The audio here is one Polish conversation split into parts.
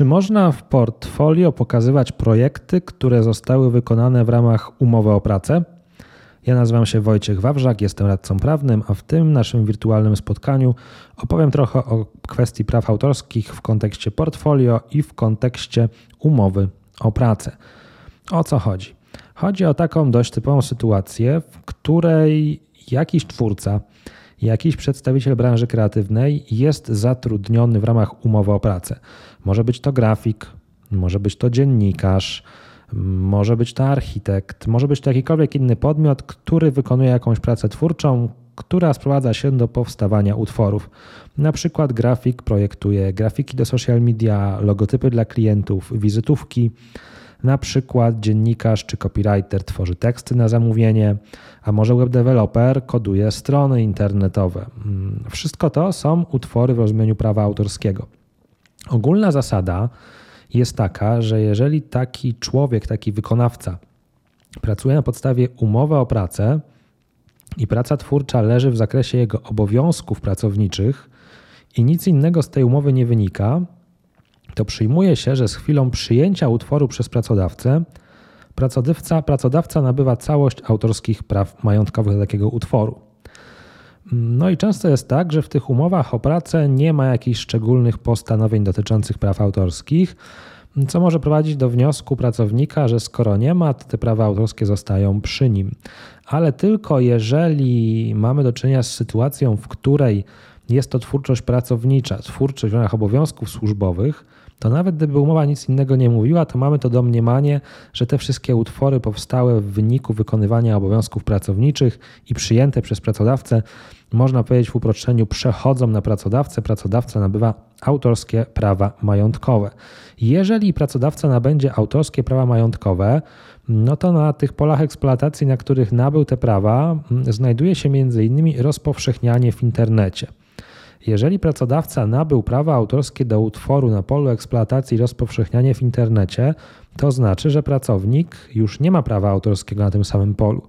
Czy można w portfolio pokazywać projekty, które zostały wykonane w ramach umowy o pracę? Ja nazywam się Wojciech Wawrzak, jestem radcą prawnym, a w tym naszym wirtualnym spotkaniu opowiem trochę o kwestii praw autorskich w kontekście portfolio i w kontekście umowy o pracę. O co chodzi? Chodzi o taką dość typową sytuację, w której jakiś twórca, jakiś przedstawiciel branży kreatywnej jest zatrudniony w ramach umowy o pracę. Może być to grafik, może być to dziennikarz, może być to architekt, może być to jakikolwiek inny podmiot, który wykonuje jakąś pracę twórczą, która sprowadza się do powstawania utworów. Na przykład grafik projektuje grafiki do social media, logotypy dla klientów, wizytówki. Na przykład dziennikarz czy copywriter tworzy teksty na zamówienie, a może web developer koduje strony internetowe. Mm, wszystko to są utwory w rozumieniu prawa autorskiego. Ogólna zasada jest taka, że jeżeli taki człowiek, taki wykonawca pracuje na podstawie umowy o pracę i praca twórcza leży w zakresie jego obowiązków pracowniczych i nic innego z tej umowy nie wynika, to przyjmuje się, że z chwilą przyjęcia utworu przez pracodawcę, pracodawca, pracodawca nabywa całość autorskich praw majątkowych do takiego utworu. No i często jest tak, że w tych umowach o pracę nie ma jakichś szczególnych postanowień dotyczących praw autorskich, co może prowadzić do wniosku pracownika, że skoro nie ma, to te prawa autorskie zostają przy nim. Ale tylko jeżeli mamy do czynienia z sytuacją, w której jest to twórczość pracownicza, twórczość w ramach obowiązków służbowych, to nawet gdyby umowa nic innego nie mówiła, to mamy to domniemanie, że te wszystkie utwory powstałe w wyniku wykonywania obowiązków pracowniczych i przyjęte przez pracodawcę, można powiedzieć w uproszczeniu, przechodzą na pracodawcę, pracodawca nabywa autorskie prawa majątkowe. Jeżeli pracodawca nabędzie autorskie prawa majątkowe, no to na tych polach eksploatacji, na których nabył te prawa, znajduje się m.in. rozpowszechnianie w internecie. Jeżeli pracodawca nabył prawa autorskie do utworu na polu eksploatacji i rozpowszechniania w internecie, to znaczy, że pracownik już nie ma prawa autorskiego na tym samym polu.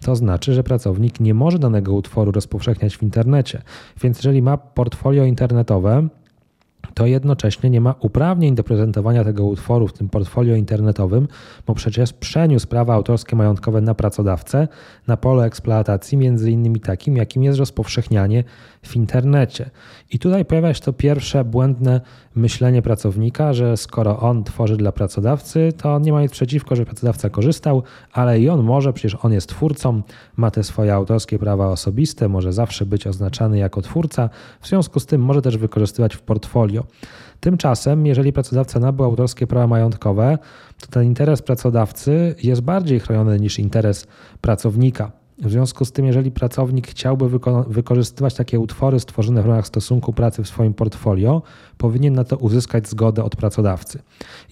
To znaczy, że pracownik nie może danego utworu rozpowszechniać w internecie. Więc jeżeli ma portfolio internetowe, to jednocześnie nie ma uprawnień do prezentowania tego utworu w tym portfolio internetowym, bo przecież przeniósł prawa autorskie majątkowe na pracodawcę na pole eksploatacji, między innymi takim, jakim jest rozpowszechnianie w internecie. I tutaj pojawia się to pierwsze błędne myślenie pracownika, że skoro on tworzy dla pracodawcy, to on nie ma nic przeciwko, że pracodawca korzystał, ale i on może, przecież on jest twórcą, ma te swoje autorskie prawa osobiste, może zawsze być oznaczany jako twórca, w związku z tym może też wykorzystywać w portfolio. Tymczasem, jeżeli pracodawca nabył autorskie prawa majątkowe, to ten interes pracodawcy jest bardziej chroniony niż interes pracownika. W związku z tym, jeżeli pracownik chciałby wyko wykorzystywać takie utwory stworzone w ramach stosunku pracy w swoim portfolio, powinien na to uzyskać zgodę od pracodawcy.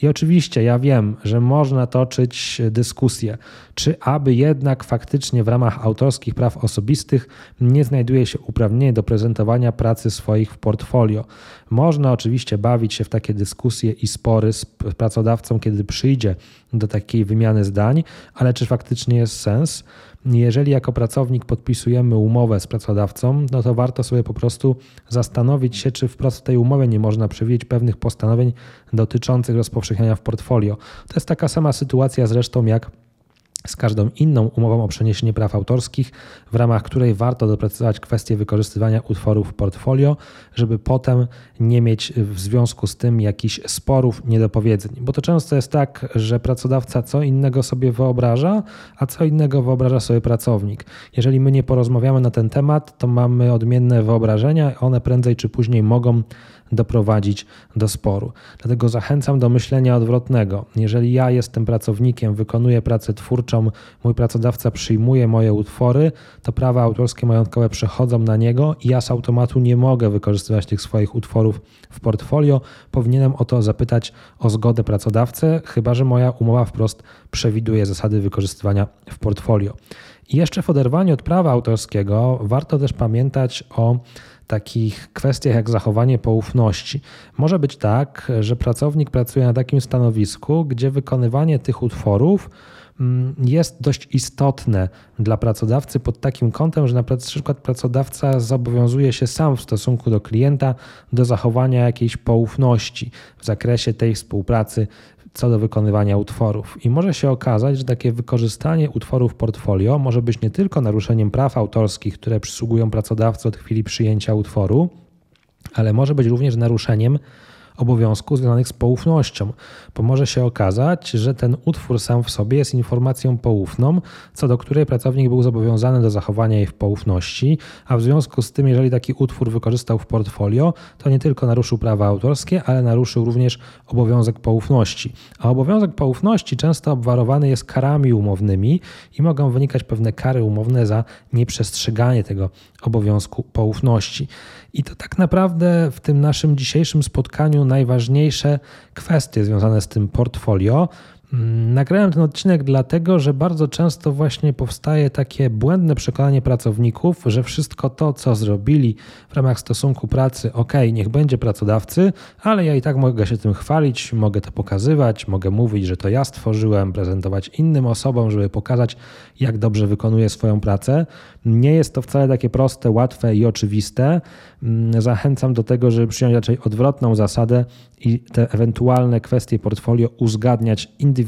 I oczywiście ja wiem, że można toczyć dyskusję, czy aby jednak faktycznie w ramach autorskich praw osobistych nie znajduje się uprawnienie do prezentowania pracy swoich w portfolio. Można oczywiście bawić się w takie dyskusje i spory z pracodawcą, kiedy przyjdzie do takiej wymiany zdań, ale czy faktycznie jest sens? Jeżeli jako pracownik podpisujemy umowę z pracodawcą, no to warto sobie po prostu zastanowić się, czy wprost w tej umowie nie można przewidzieć pewnych postanowień dotyczących rozpowszechniania w portfolio. To jest taka sama sytuacja zresztą jak z każdą inną umową o przeniesienie praw autorskich, w ramach której warto doprecyzować kwestię wykorzystywania utworów w portfolio, żeby potem nie mieć w związku z tym jakichś sporów, niedopowiedzeń. Bo to często jest tak, że pracodawca co innego sobie wyobraża, a co innego wyobraża sobie pracownik. Jeżeli my nie porozmawiamy na ten temat, to mamy odmienne wyobrażenia, one prędzej czy później mogą doprowadzić do sporu. Dlatego zachęcam do myślenia odwrotnego. Jeżeli ja jestem pracownikiem, wykonuję pracę twórczą, mój pracodawca przyjmuje moje utwory, to prawa autorskie majątkowe przechodzą na niego i ja z automatu nie mogę wykorzystywać tych swoich utworów w portfolio. Powinienem o to zapytać o zgodę pracodawcę, chyba że moja umowa wprost przewiduje zasady wykorzystywania w portfolio. I jeszcze w oderwaniu od prawa autorskiego warto też pamiętać o takich kwestiach jak zachowanie poufności. Może być tak, że pracownik pracuje na takim stanowisku, gdzie wykonywanie tych utworów mm, jest dość istotne dla pracodawcy pod takim kątem, że na przykład pracodawca zobowiązuje się sam w stosunku do klienta do zachowania jakiejś poufności w zakresie tej współpracy co do wykonywania utworów. I może się okazać, że takie wykorzystanie utworów portfolio może być nie tylko naruszeniem praw autorskich, które przysługują pracodawcy od chwili przyjęcia utworu, ale może być również naruszeniem obowiązków związanych z poufnością, bo może się okazać, że ten utwór sam w sobie jest informacją poufną, co do której pracownik był zobowiązany do zachowania jej w poufności, a w związku z tym, jeżeli taki utwór wykorzystał w portfolio, to nie tylko naruszył prawa autorskie, ale naruszył również obowiązek poufności. A obowiązek poufności często obwarowany jest karami umownymi i mogą wynikać pewne kary umowne za nieprzestrzeganie tego obowiązku poufności. I to tak naprawdę w tym naszym dzisiejszym spotkaniu najważniejsze kwestie związane z tym portfolio. Nagrałem ten odcinek dlatego, że bardzo często właśnie powstaje takie błędne przekonanie pracowników, że wszystko to, co zrobili w ramach stosunku pracy, ok, niech będzie pracodawcy, ale ja i tak mogę się tym chwalić, mogę to pokazywać, mogę mówić, że to ja stworzyłem, prezentować innym osobom, żeby pokazać, jak dobrze wykonuję swoją pracę. Nie jest to wcale takie proste, łatwe i oczywiste. Mm, zachęcam do tego, żeby przyjąć raczej odwrotną zasadę i te ewentualne kwestie portfolio uzgadniać indywidualnie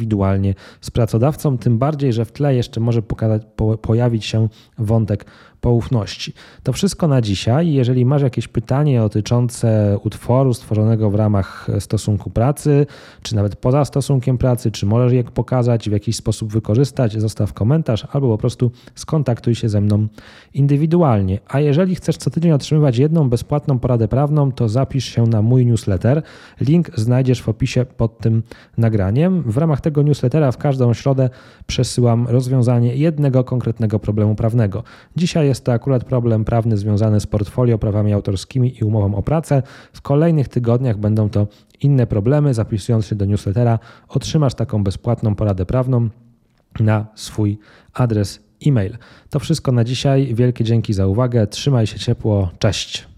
z pracodawcą, tym bardziej, że w tle jeszcze może pokazać, po, pojawić się wątek poufności. To wszystko na dzisiaj. Jeżeli masz jakieś pytanie dotyczące utworu stworzonego w ramach stosunku pracy, czy nawet poza stosunkiem pracy, czy możesz je pokazać, w jakiś sposób wykorzystać, zostaw komentarz albo po prostu skontaktuj się ze mną indywidualnie. A jeżeli chcesz co tydzień otrzymywać jedną bezpłatną poradę prawną, to zapisz się na mój newsletter. Link znajdziesz w opisie pod tym nagraniem. W ramach tego newslettera w każdą środę przesyłam rozwiązanie jednego konkretnego problemu prawnego. Dzisiaj jest to akurat problem prawny związany z portfolio, prawami autorskimi i umową o pracę. W kolejnych tygodniach będą to inne problemy. Zapisując się do newslettera, otrzymasz taką bezpłatną poradę prawną na swój adres e-mail. To wszystko na dzisiaj. Wielkie dzięki za uwagę. Trzymaj się ciepło. Cześć.